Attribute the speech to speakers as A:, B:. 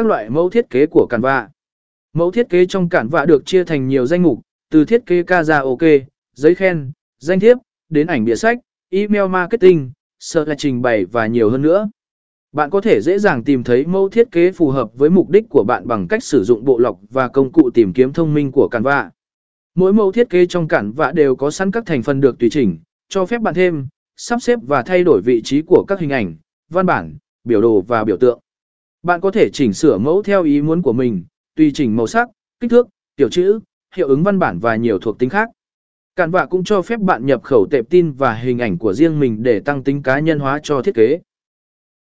A: các loại mẫu thiết kế của Canva. Mẫu thiết kế trong Canva được chia thành nhiều danh mục, từ thiết kế karaoke, giấy khen, danh thiếp, đến ảnh bìa sách, email marketing, sợ là trình bày và nhiều hơn nữa. Bạn có thể dễ dàng tìm thấy mẫu thiết kế phù hợp với mục đích của bạn bằng cách sử dụng bộ lọc và công cụ tìm kiếm thông minh của Canva. Mỗi mẫu thiết kế trong Canva đều có sẵn các thành phần được tùy chỉnh, cho phép bạn thêm, sắp xếp và thay đổi vị trí của các hình ảnh, văn bản, biểu đồ và biểu tượng. Bạn có thể chỉnh sửa mẫu theo ý muốn của mình, tùy chỉnh màu sắc, kích thước, tiểu chữ, hiệu ứng văn bản và nhiều thuộc tính khác. Canva cũng cho phép bạn nhập khẩu tệp tin và hình ảnh của riêng mình để tăng tính cá nhân hóa cho thiết kế.